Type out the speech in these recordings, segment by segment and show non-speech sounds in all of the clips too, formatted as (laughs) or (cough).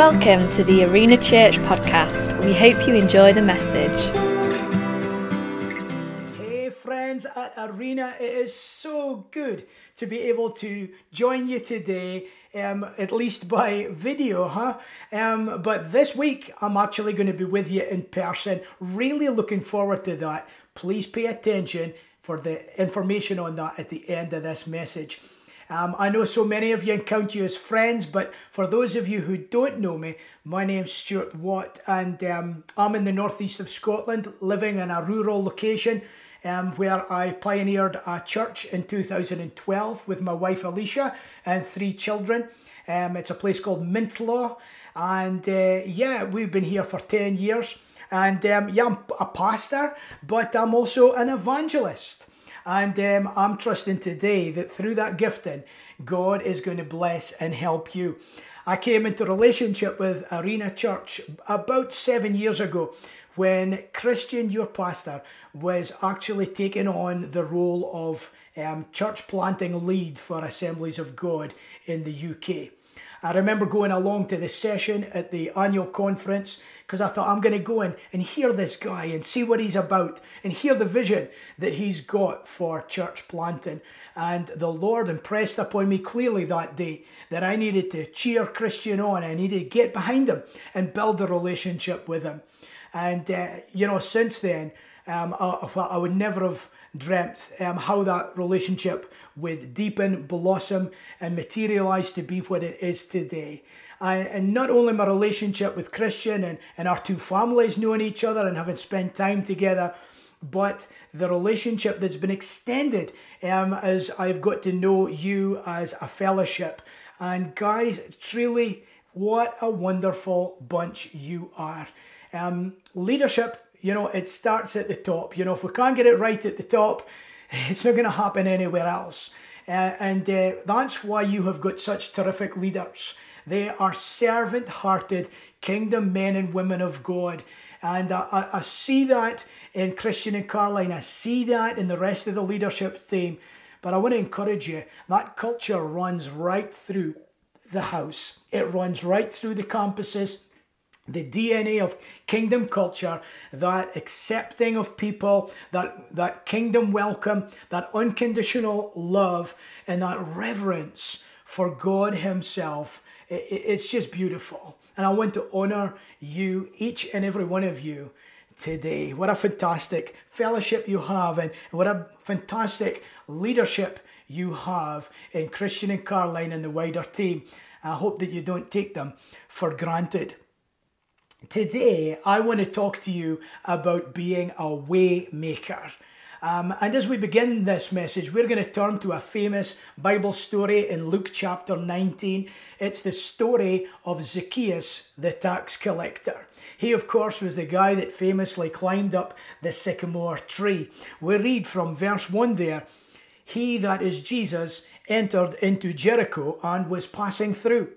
Welcome to the Arena Church podcast. We hope you enjoy the message. Hey, friends at Arena, it is so good to be able to join you today, um, at least by video, huh? Um, but this week, I'm actually going to be with you in person. Really looking forward to that. Please pay attention for the information on that at the end of this message. Um, I know so many of you encounter you as friends, but for those of you who don't know me, my name's Stuart Watt, and um, I'm in the northeast of Scotland, living in a rural location um, where I pioneered a church in 2012 with my wife Alicia and three children. Um, it's a place called Mintlaw, and uh, yeah, we've been here for 10 years. And um, yeah, I'm a pastor, but I'm also an evangelist. And um, I'm trusting today that through that gifting, God is going to bless and help you. I came into relationship with Arena Church about seven years ago when Christian, your pastor, was actually taking on the role of um, church planting lead for Assemblies of God in the UK. I remember going along to the session at the annual conference because I thought I'm going to go in and hear this guy and see what he's about and hear the vision that he's got for church planting. And the Lord impressed upon me clearly that day that I needed to cheer Christian on. I needed to get behind him and build a relationship with him. And, uh, you know, since then, um, I, I would never have dreamt um, how that relationship would deepen, blossom, and materialize to be what it is today. And, and not only my relationship with Christian and, and our two families knowing each other and having spent time together, but the relationship that's been extended um, as I've got to know you as a fellowship. And guys, truly, what a wonderful bunch you are. Um, leadership you know, it starts at the top. You know, if we can't get it right at the top, (laughs) it's not going to happen anywhere else. Uh, and uh, that's why you have got such terrific leaders. They are servant hearted kingdom men and women of God. And I, I, see that in Christian and Caroline. I see that in the rest of the leadership team. But I want to encourage you that culture runs right through the house, it runs right through the campuses the DNA of kingdom culture, that accepting of people, that, that kingdom welcome, that unconditional love, and that reverence for God Himself. It, it's just beautiful. And I want to honor you, each and every one of you, today. What a fantastic fellowship you have, and what a fantastic leadership you have in Christian and Caroline and the wider team. I hope that you don't take them for granted. Today, I want to talk to you about being a way maker. Um, and as we begin this message, we're going to turn to a famous Bible story in Luke chapter 19. It's the story of Zacchaeus, the tax collector. He, of course, was the guy that famously climbed up the sycamore tree. We read from verse 1 there He, that is Jesus, entered into Jericho and was passing through.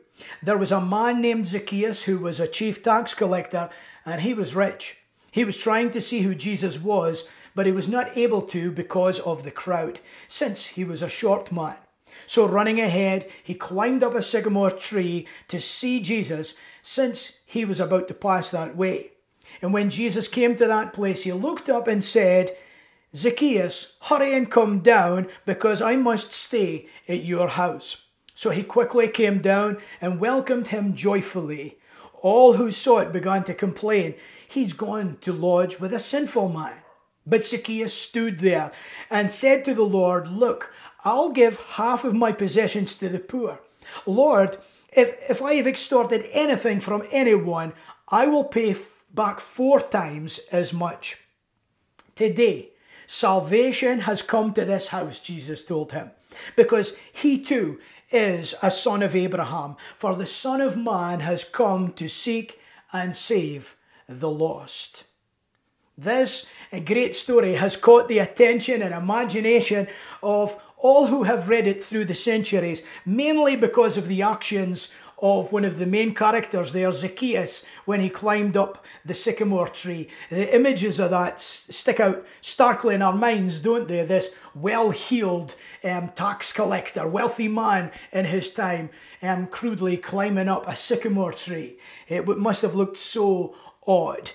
There was a man named Zacchaeus who was a chief tax collector and he was rich. He was trying to see who Jesus was, but he was not able to because of the crowd, since he was a short man. So, running ahead, he climbed up a sycamore tree to see Jesus, since he was about to pass that way. And when Jesus came to that place, he looked up and said, Zacchaeus, hurry and come down, because I must stay at your house. So he quickly came down and welcomed him joyfully. All who saw it began to complain, He's gone to lodge with a sinful man. But Zacchaeus stood there and said to the Lord, Look, I'll give half of my possessions to the poor. Lord, if, if I have extorted anything from anyone, I will pay back four times as much. Today, salvation has come to this house, Jesus told him, because he too is a son of Abraham, for the Son of Man has come to seek and save the lost. This great story has caught the attention and imagination of all who have read it through the centuries, mainly because of the actions of one of the main characters there, Zacchaeus, when he climbed up the sycamore tree. The images of that stick out starkly in our minds, don't they? This well heeled um, tax collector, wealthy man in his time, um, crudely climbing up a sycamore tree. It must have looked so odd.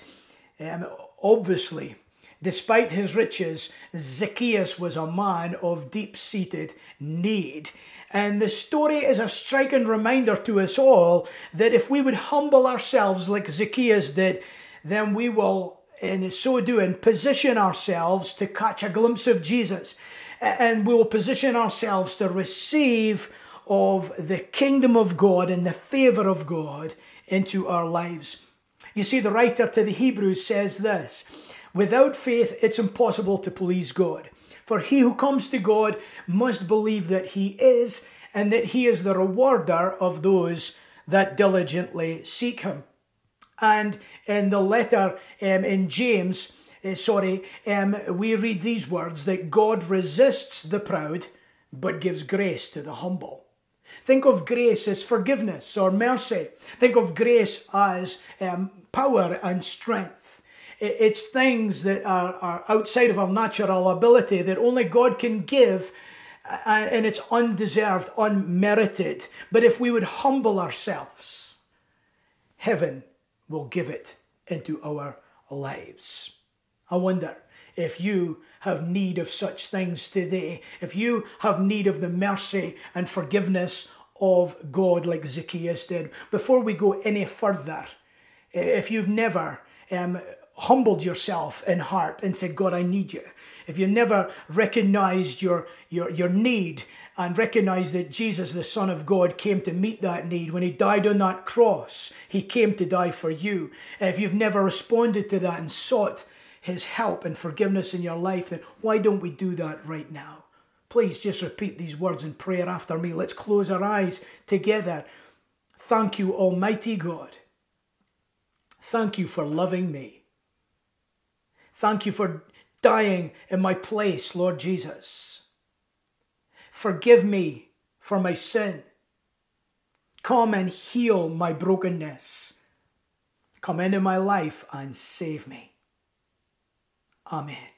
Um, obviously, despite his riches, Zacchaeus was a man of deep seated need. And the story is a striking reminder to us all that if we would humble ourselves like Zacchaeus did, then we will, in so doing, position ourselves to catch a glimpse of Jesus. And we will position ourselves to receive of the kingdom of God and the favor of God into our lives. You see, the writer to the Hebrews says this without faith, it's impossible to please God. For he who comes to God must believe that he is, and that he is the rewarder of those that diligently seek him. And in the letter um, in James, uh, sorry, um, we read these words that God resists the proud but gives grace to the humble. Think of grace as forgiveness or mercy. Think of grace as um, power and strength. It's things that are, are outside of our natural ability that only God can give, and it's undeserved, unmerited. But if we would humble ourselves, heaven will give it into our lives. I wonder if you have need of such things today, if you have need of the mercy and forgiveness of God like Zacchaeus did, before we go any further, if you've never um, humbled yourself in heart and said, God, I need you, if you never recognized your, your, your need and recognized that Jesus, the Son of God, came to meet that need. When he died on that cross, he came to die for you. If you've never responded to that and sought his help and forgiveness in your life, then why don't we do that right now? Please just repeat these words in prayer after me. Let's close our eyes together. Thank you, Almighty God. Thank you for loving me. Thank you for dying in my place, Lord Jesus. Forgive me for my sin. Come and heal my brokenness. Come into my life and save me. Amen.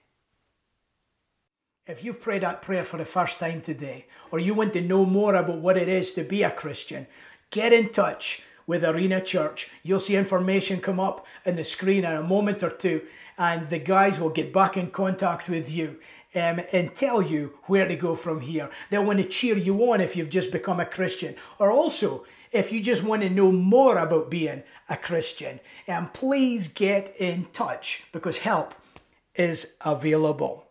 If you've prayed that prayer for the first time today, or you want to know more about what it is to be a Christian, get in touch with Arena Church. You'll see information come up in the screen in a moment or two, and the guys will get back in contact with you um, and tell you where to go from here. They'll want to cheer you on if you've just become a Christian, or also if you just want to know more about being a Christian. And um, please get in touch because help is available.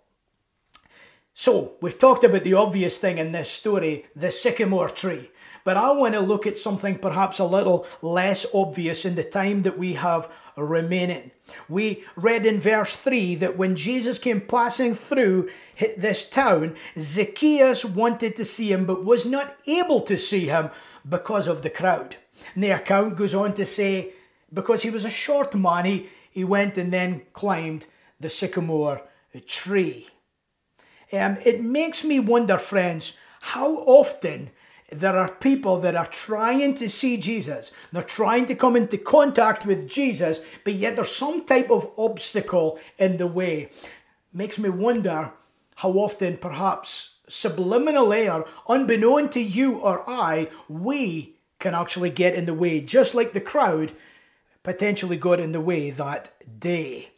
So, we've talked about the obvious thing in this story the sycamore tree. But I want to look at something perhaps a little less obvious in the time that we have remaining. We read in verse 3 that when Jesus came passing through this town, Zacchaeus wanted to see him but was not able to see him because of the crowd. And the account goes on to say, because he was a short man, he, he went and then climbed the sycamore tree. Um, it makes me wonder, friends, how often there are people that are trying to see Jesus, they're trying to come into contact with Jesus, but yet there's some type of obstacle in the way. Makes me wonder how often, perhaps subliminally or unbeknown to you or I, we can actually get in the way, just like the crowd potentially got in the way that day.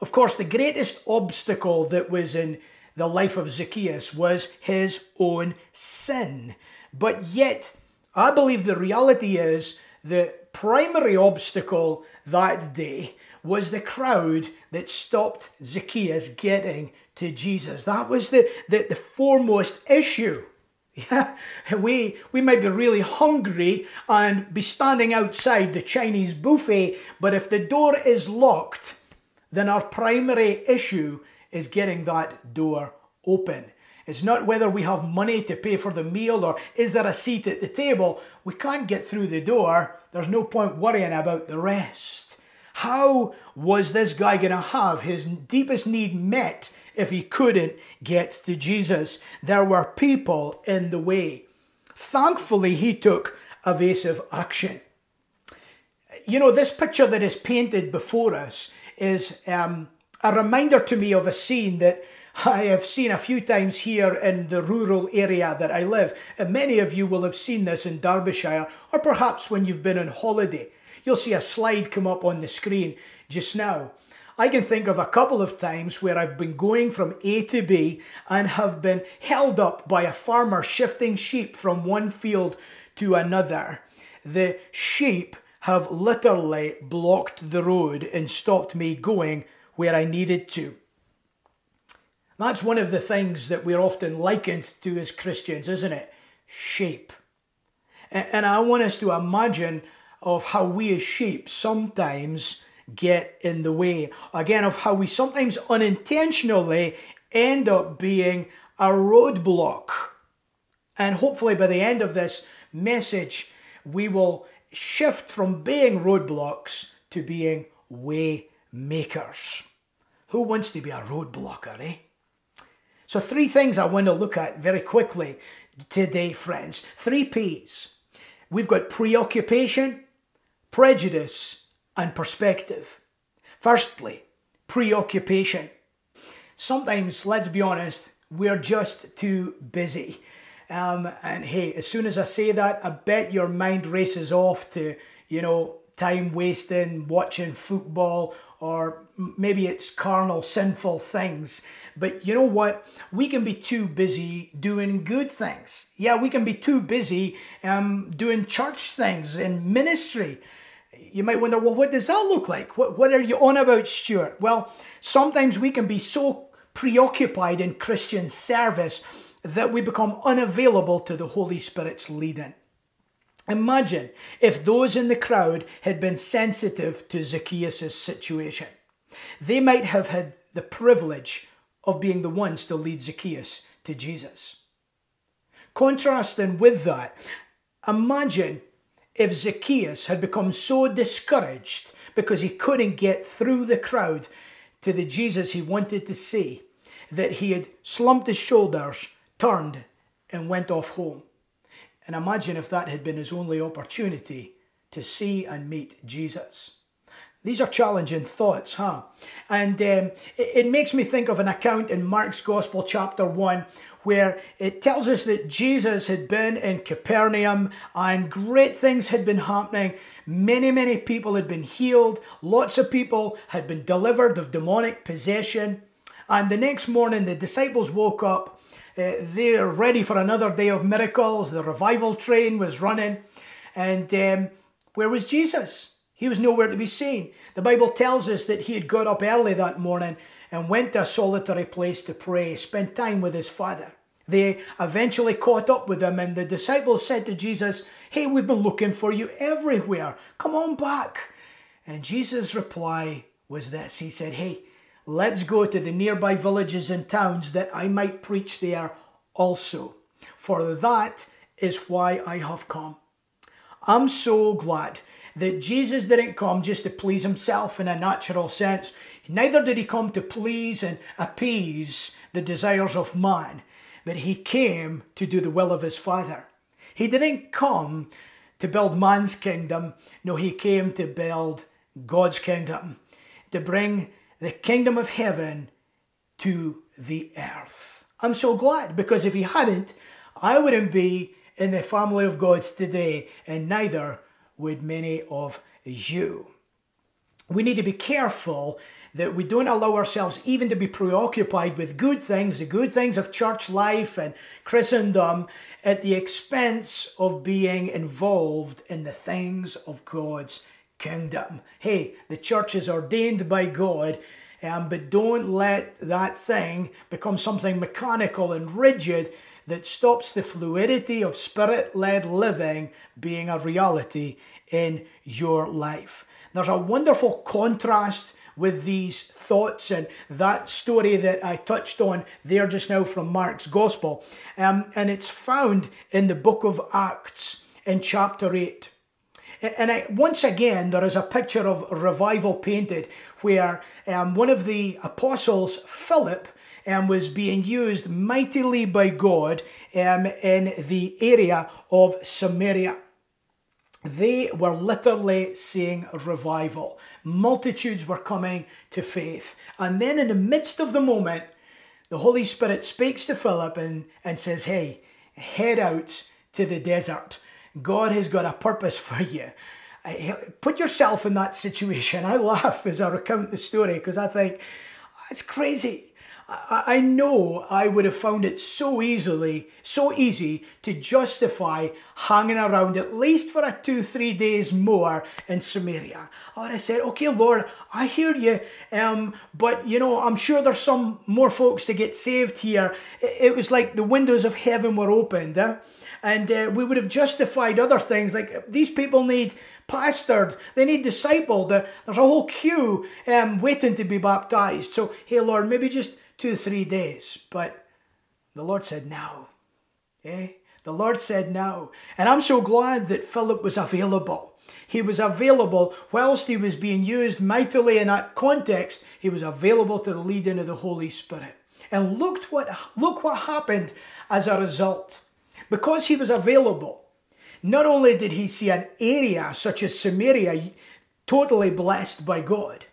Of course, the greatest obstacle that was in the life of Zacchaeus was his own sin. But yet, I believe the reality is the primary obstacle that day was the crowd that stopped Zacchaeus getting to Jesus. That was the, the, the foremost issue. (laughs) Yeah, we, we might be really hungry and be standing outside the Chinese buffet, but if the door is locked, then our primary issue is getting that door open. It's not whether we have money to pay for the meal or is there a seat at the table. We can't get through the door. There's no point worrying about the rest. How was this guy going to have his deepest need met if he couldn't get to Jesus? There were people in the way. Thankfully, he took evasive action. You know, this picture that is painted before us is um, a reminder to me of a scene that I have seen a few times here in the rural area that I live. And many of you will have seen this in Derbyshire, or perhaps when you've been on holiday. You'll see a slide come up on the screen just now. I can think of a couple of times where I've been going from A to B and have been held up by a farmer shifting sheep from one field to another. The sheep have literally blocked the road and stopped me going where I needed to. That's one of the things that we're often likened to as Christians, isn't it? Sheep. And I want us to imagine of how we as sheep sometimes get in the way. Again, of how we sometimes unintentionally end up being a roadblock. And hopefully, by the end of this message, we will shift from being roadblocks to being way makers. Who wants to be a roadblocker, eh? So, three things I want to look at very quickly today, friends. Three P's. We've got preoccupation, prejudice, and perspective. Firstly, preoccupation. Sometimes, let's be honest, we're just too busy. Um, and hey, as soon as I say that, I bet your mind races off to, you know, time wasting, watching football, or maybe it's carnal, sinful things. But you know what? We can be too busy doing good things. Yeah, we can be too busy um, doing church things and ministry. You might wonder, well, what does that look like? What, what are you on about, Stuart? Well, sometimes we can be so preoccupied in Christian service that we become unavailable to the Holy Spirit's leading. Imagine if those in the crowd had been sensitive to Zacchaeus' situation. They might have had the privilege of being the ones to lead Zacchaeus to Jesus. Contrasting with that, imagine if Zacchaeus had become so discouraged because he couldn't get through the crowd to the Jesus he wanted to see that he had slumped his shoulders, turned, and went off home. And imagine if that had been his only opportunity to see and meet Jesus. These are challenging thoughts, huh? And um, it, it makes me think of an account in Mark's Gospel, chapter 1, where it tells us that Jesus had been in Capernaum and great things had been happening. Many, many people had been healed. Lots of people had been delivered of demonic possession. And the next morning, the disciples woke up uh, they're ready for another day of miracles. The revival train was running. And um, where was Jesus? He was nowhere to be seen. The Bible tells us that he had got up early that morning and went to a solitary place to pray, spent time with his father. They eventually caught up with him, and the disciples said to Jesus, Hey, we've been looking for you everywhere. Come on back. And Jesus' reply was this He said, Hey, Let's go to the nearby villages and towns that I might preach there also. For that is why I have come. I'm so glad that Jesus didn't come just to please himself in a natural sense. Neither did he come to please and appease the desires of man, but he came to do the will of his Father. He didn't come to build man's kingdom, no, he came to build God's kingdom, to bring the kingdom of heaven to the earth. I'm so glad because if he hadn't, I wouldn't be in the family of God today, and neither would many of you. We need to be careful that we don't allow ourselves even to be preoccupied with good things, the good things of church life and Christendom, at the expense of being involved in the things of God's kingdom. Hey, the church is ordained by God, um, but don't let that thing become something mechanical and rigid that stops the fluidity of spirit led living being a reality in your life. There's a wonderful contrast with these thoughts and that story that I touched on there just now from Mark's Gospel. Um, and it's found in the book of Acts in chapter 8. And I, once again, there is a picture of revival painted where um, one of the apostles, Philip, um, was being used mightily by God um, in the area of Samaria. they were literally seeing revival. Multitudes were coming to faith. And then, in the midst of the moment, the Holy Spirit speaks to Philip and, and says, Hey, head out to the desert. God has got a purpose for you. Put yourself in that situation. I laugh as I recount the story because I think it's crazy. I know I would have found it so easily, so easy to justify hanging around at least for a two, three days more in Samaria. I would have said, okay, Lord, I hear you, um, but you know, I'm sure there's some more folks to get saved here. It was like the windows of heaven were opened. Eh? And uh, we would have justified other things like these people need pastored, they need discipled. There's a whole queue um, waiting to be baptized. So, hey, Lord, maybe just two, three days. But the Lord said no. Eh? The Lord said no. And I'm so glad that Philip was available. He was available whilst he was being used mightily in that context. He was available to the leading of the Holy Spirit. And look what, look what happened as a result. Because he was available, not only did he see an area such as Samaria totally blessed by God,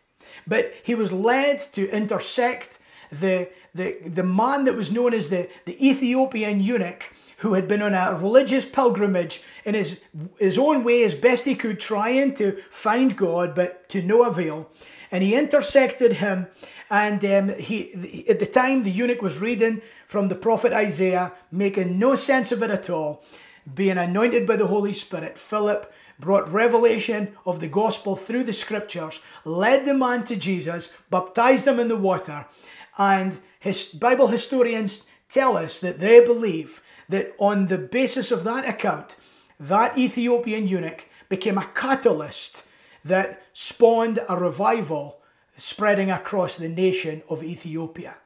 but he was led to intersect the, the, the man that was known as the, the Ethiopian eunuch, who had been on a religious pilgrimage in his, his own way as best he could, trying to find God, but to no avail. And he intersected him, and um, he, at the time, the eunuch was reading from the prophet Isaiah, making no sense of it at all. Being anointed by the Holy Spirit, Philip brought revelation of the gospel through the scriptures, led the man to Jesus, baptized him in the water, and his Bible historians tell us that they believe that on the basis of that account, that Ethiopian eunuch became a catalyst that spawned a revival spreading across the nation of Ethiopia.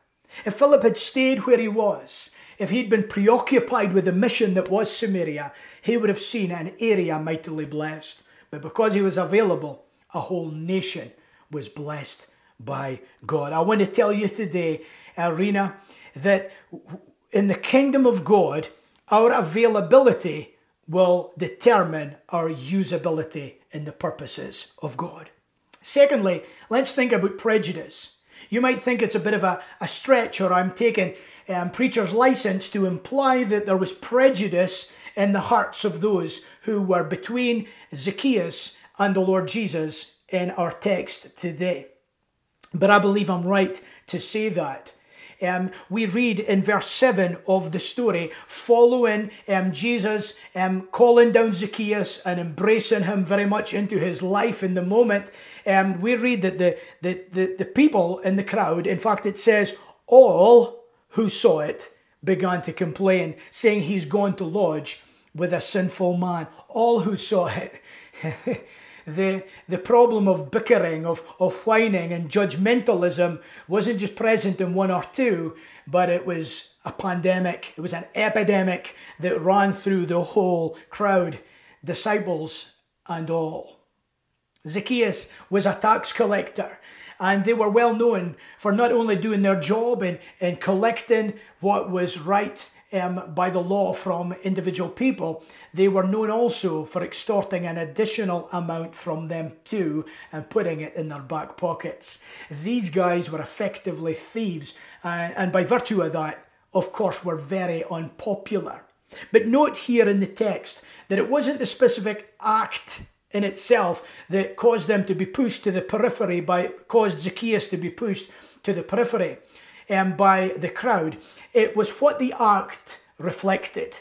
If Philip had stayed where he was, if he'd been preoccupied with the mission that was Samaria, he would have seen an area mightily blessed. But because he was available, a whole nation was blessed by God. I want to tell you today, Arena, that in the kingdom of God, our availability will determine our usability in the purposes of God. Secondly, let's think about prejudice. You might think it's a bit of a, a stretch, or I'm taking um, preacher's license to imply that there was prejudice in the hearts of those who were between Zacchaeus and the Lord Jesus in our text today. But I believe I'm right to say that. Um, we read in verse 7 of the story, following um, Jesus um, calling down Zacchaeus and embracing him very much into his life in the moment. Um, we read that the, the, the, the people in the crowd, in fact, it says, all who saw it began to complain, saying he's gone to lodge with a sinful man. All who saw it. (laughs) the, the problem of bickering, of, of whining and judgmentalism wasn't just present in one or two, but it was a pandemic. It was an epidemic that ran through the whole crowd, disciples and all. Zacchaeus was a tax collector, and they were well known for not only doing their job and, and collecting what was right um, by the law from individual people, they were known also for extorting an additional amount from them too and putting it in their back pockets. These guys were effectively thieves, and, and by virtue of that, of course, were very unpopular. But note here in the text that it wasn't the specific act in itself that caused them to be pushed to the periphery by caused Zacchaeus to be pushed to the periphery um, by the crowd. It was what the act reflected.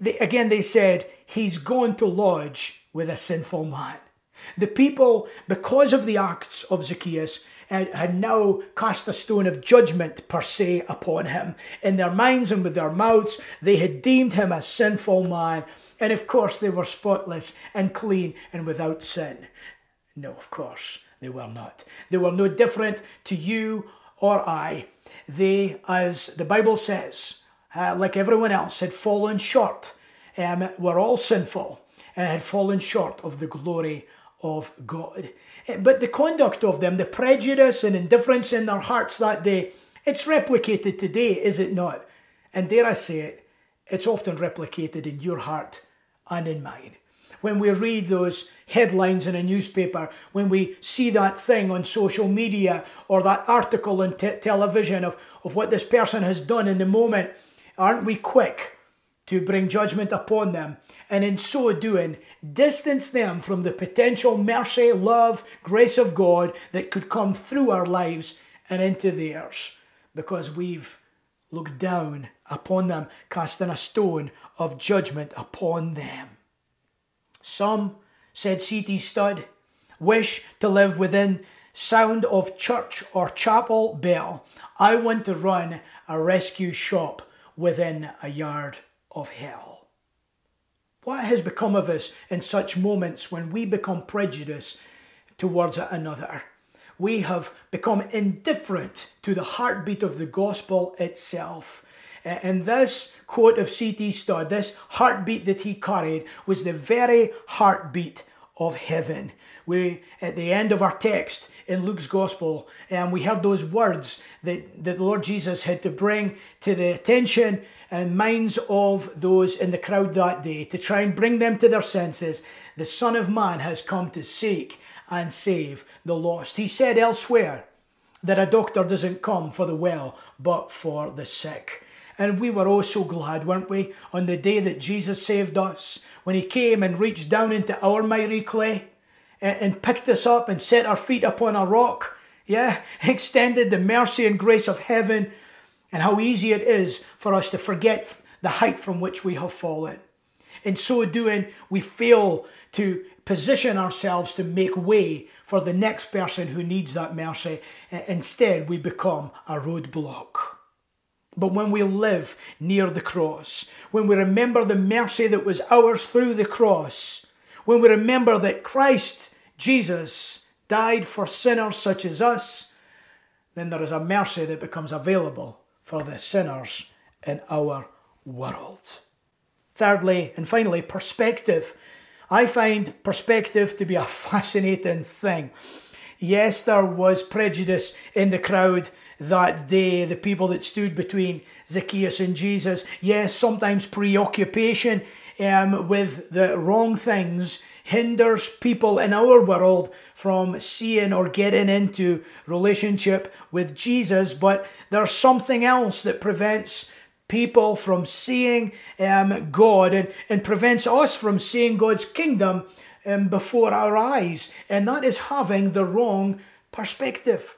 They, again, they said, He's going to lodge with a sinful man. The people, because of the acts of Zacchaeus, had, had now cast a stone of judgment per se upon him. In their minds and with their mouths, they had deemed him a sinful man. And of course, they were spotless and clean and without sin. No, of course, they were not. They were no different to you or I. They, as the Bible says, uh, like everyone else, had fallen short, um, were all sinful, and had fallen short of the glory of God. Eh, but the conduct of them, the prejudice and indifference in their hearts that day, it's replicated today, is it not? And dare I say it, it's often replicated in your heart and in mine. When we read those headlines in a newspaper, when we see that thing on social media or that article on te- television of, of what this person has done in the moment, aren't we quick to bring judgment upon them? And in so doing, distance them from the potential mercy, love, grace of God that could come through our lives and into theirs because we've looked down upon them, casting a stone of judgment upon them. Some, said C.T. Studd, wish to live within sound of church or chapel bell. I want to run a rescue shop within a yard of hell. What has become of us in such moments when we become prejudiced towards another? We have become indifferent to the heartbeat of the gospel itself. And this quote of C.T. Studd, this heartbeat that he carried, was the very heartbeat of heaven. We, at the end of our text in Luke's Gospel, and we heard those words that, that the Lord Jesus had to bring to the attention and minds of those in the crowd that day to try and bring them to their senses. The Son of Man has come to seek and save the lost. He said elsewhere that a doctor doesn't come for the well, but for the sick. And we were oh so glad, weren't we, on the day that Jesus saved us, when He came and reached down into our miry clay and, and picked us up and set our feet upon a rock. Yeah, (laughs) extended the mercy and grace of heaven, and how easy it is for us to forget the height from which we have fallen. In so doing, we fail to position ourselves to make way for the next person who needs that mercy. Instead, we become a roadblock. But when we live near the cross, when we remember the mercy that was ours through the cross, when we remember that Christ Jesus died for sinners such as us, then there is a mercy that becomes available for the sinners in our world. Thirdly, and finally, perspective. I find perspective to be a (laughs) fascinating thing. Yes, there was prejudice in the crowd that day, the people that stood between Zacchaeus and Jesus. Yes, sometimes preoccupation um, with the wrong things hinders people in our world from seeing or getting into relationship with Jesus, but there's something else that prevents people from seeing um, God and, and prevents us from seeing God's kingdom um, before our eyes, and that is having the wrong perspective.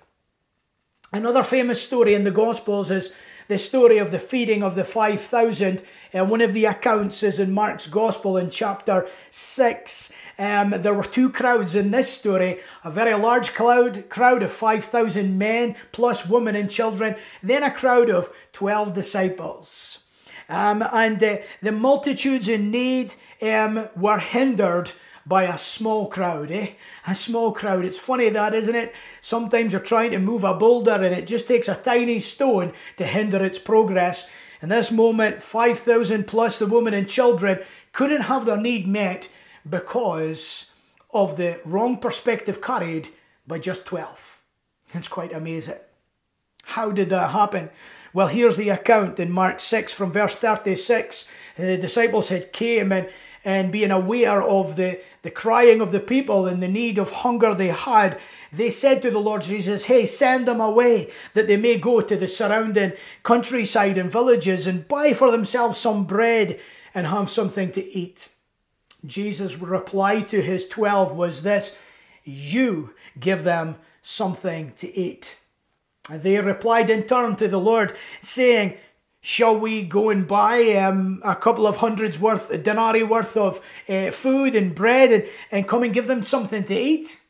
Another famous story in the Gospels is the story of the feeding of the 5,000. And one of the accounts is in Mark's Gospel in chapter 6. Um, there were two crowds in this story a very large crowd, crowd of 5,000 men, plus women and children, then a crowd of 12 disciples. Um, and uh, the multitudes in need um, were hindered by a small crowd, eh? A small crowd. It's funny that, isn't it? Sometimes you're trying to move a boulder and it just takes a tiny stone to hinder its progress. In this moment, 5,000 plus the women and children couldn't have their need met because of the wrong perspective carried by just 12. It's quite amazing. How did that happen? Well, here's the account in Mark 6 from verse 36. The disciples had came and and being aware of the, the crying of the people and the need of hunger they had, they said to the Lord Jesus, Hey, send them away that they may go to the surrounding countryside and villages and buy for themselves some bread and have something to eat. Jesus' reply to his twelve was this You give them something to eat. And they replied in turn to the Lord, saying, Shall we go and buy um, a couple of hundreds worth, a denarii worth of uh, food and bread and, and come and give them something to eat?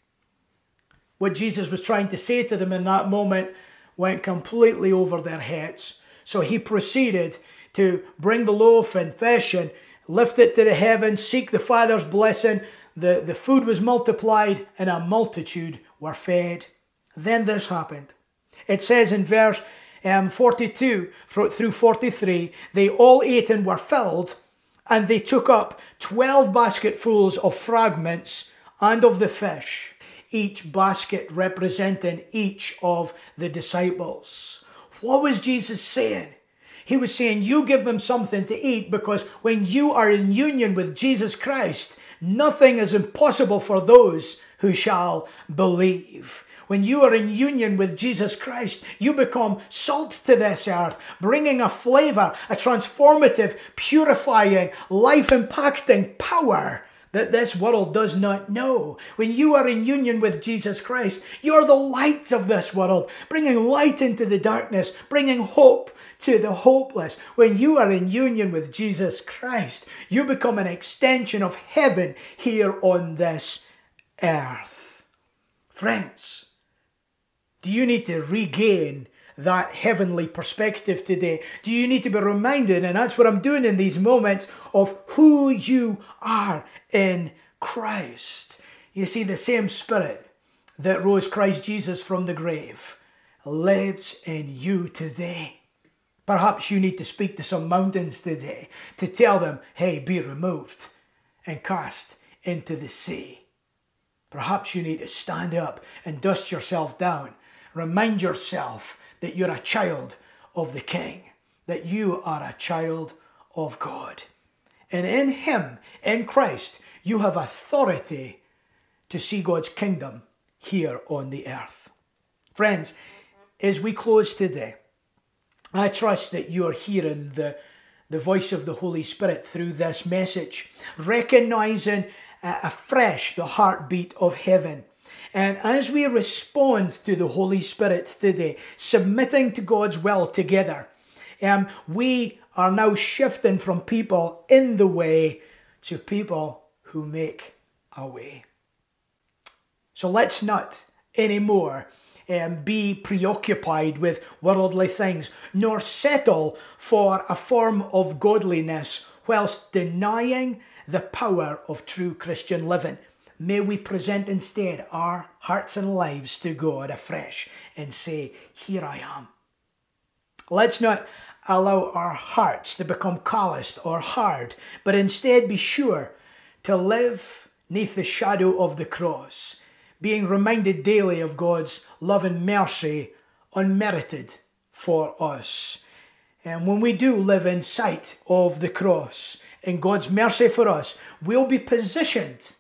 What Jesus was trying to say to them in that moment went completely over their heads. So he proceeded to bring the loaf and fish and lift it to the heavens, seek the Father's blessing. The, the food was multiplied and a multitude were fed. Then this happened. It says in verse um, 42 through 43, they all ate and were filled, and they took up 12 basketfuls of fragments and of the fish, each basket representing each of the disciples. What was Jesus saying? He was saying, You give them something to eat because when you are in union with Jesus Christ, Nothing is impossible for those who shall believe. When you are in union with Jesus Christ, you become salt to this earth, bringing a flavor, a transformative, purifying, life impacting power that this world does not know. When you are in union with Jesus Christ, you are the light of this world, bringing light into the darkness, bringing hope to the hopeless. When you are in union with Jesus Christ, you become an extension of heaven here on this earth. Friends, do you need to regain that heavenly perspective today? Do you need to be reminded, and that's what I'm doing in these moments, of who you are in Christ? You see, the same Spirit that rose Christ Jesus from the grave lives in you today. Perhaps you need to speak to some mountains today to tell them, hey, be removed and cast into the sea. Perhaps you need to stand up and dust yourself down. Remind yourself that you're a child of the King, that you are a child of God. And in Him, in Christ, you have authority to see God's kingdom here on the earth. Friends, as we close today, I trust that you're hearing the, the voice of the Holy Spirit through this message, recognizing uh, afresh the heartbeat of heaven. And as we respond to the Holy Spirit today, submitting to God's will together, um, we are now shifting from people in the way to people who make a way. So let's not anymore um, be preoccupied with worldly things, nor settle for a form of godliness whilst denying the power of true Christian living. May we present instead our hearts and lives to God afresh and say, Here I am. Let's not allow our hearts to become calloused or hard, but instead be sure to live neath the shadow of the cross being reminded daily of God's love and mercy unmerited for us. And when we do live in sight of the cross and God's mercy for us, we'll be positioned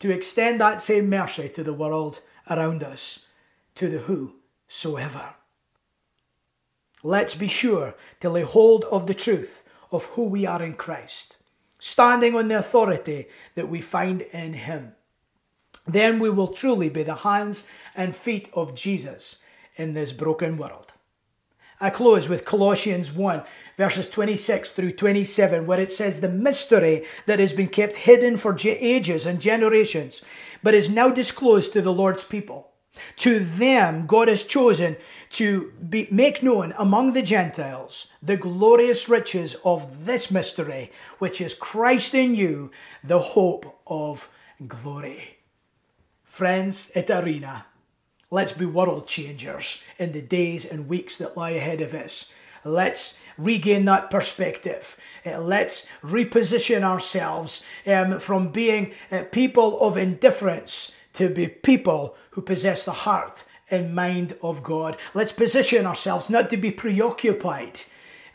to extend that same mercy to the world around us, to the whosoever. Let's be sure to lay hold of the truth of who we are in Christ, standing on the authority that we find in Him then we will truly be the hands and feet of Jesus in this broken world. I close with Colossians 1, verses 26 through 27, where it says, The mystery that has been kept hidden for ages and generations, but is now disclosed to the Lord's people. To them, God has chosen to be, make known among the Gentiles the glorious riches of this mystery, which is Christ in you, the hope of glory. Friends at Arena, let's be world changers in the days and weeks that lie ahead of us. Let's regain that perspective. Uh, let's reposition ourselves um, from being uh, people of indifference to be people who possess the heart and mind of God. Let's position ourselves not to be preoccupied,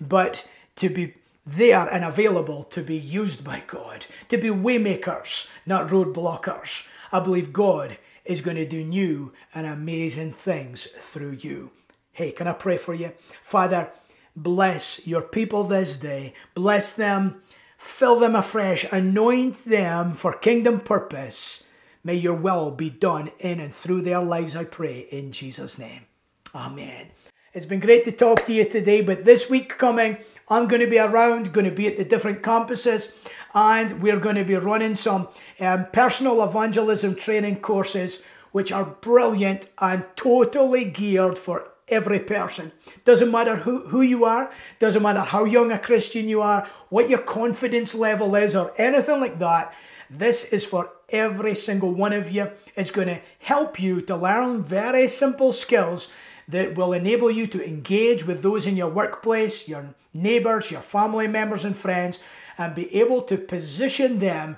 but to be there and available to be used by God, to be waymakers, not roadblockers. I believe God is going to do new and amazing things through you. Hey, can I pray for you? Father, bless your people this day. Bless them, fill them afresh, anoint them for kingdom purpose. May your will be done in and through their lives, I pray, in Jesus' name. Amen. It's been great to talk to you today, but this week coming, I'm going to be around, going to be at the different campuses and we're going to be running some um, personal evangelism training courses which are brilliant and totally geared for every person. Doesn't matter who, who you are, doesn't matter how young a Christian you are, what your confidence level is, or anything like that. This is for every single one of you. It's going to help you to learn very simple skills that will enable you to engage with those in your workplace, your neighbors, your family members, and friends and be able to position them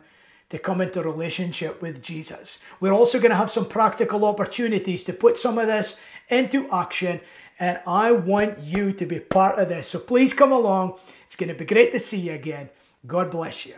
to come into relationship with Jesus. We're also going to have some practical opportunities to put some of this into action, and I want you to be part of this. So please come along. It's going to be great to see you again. God bless you.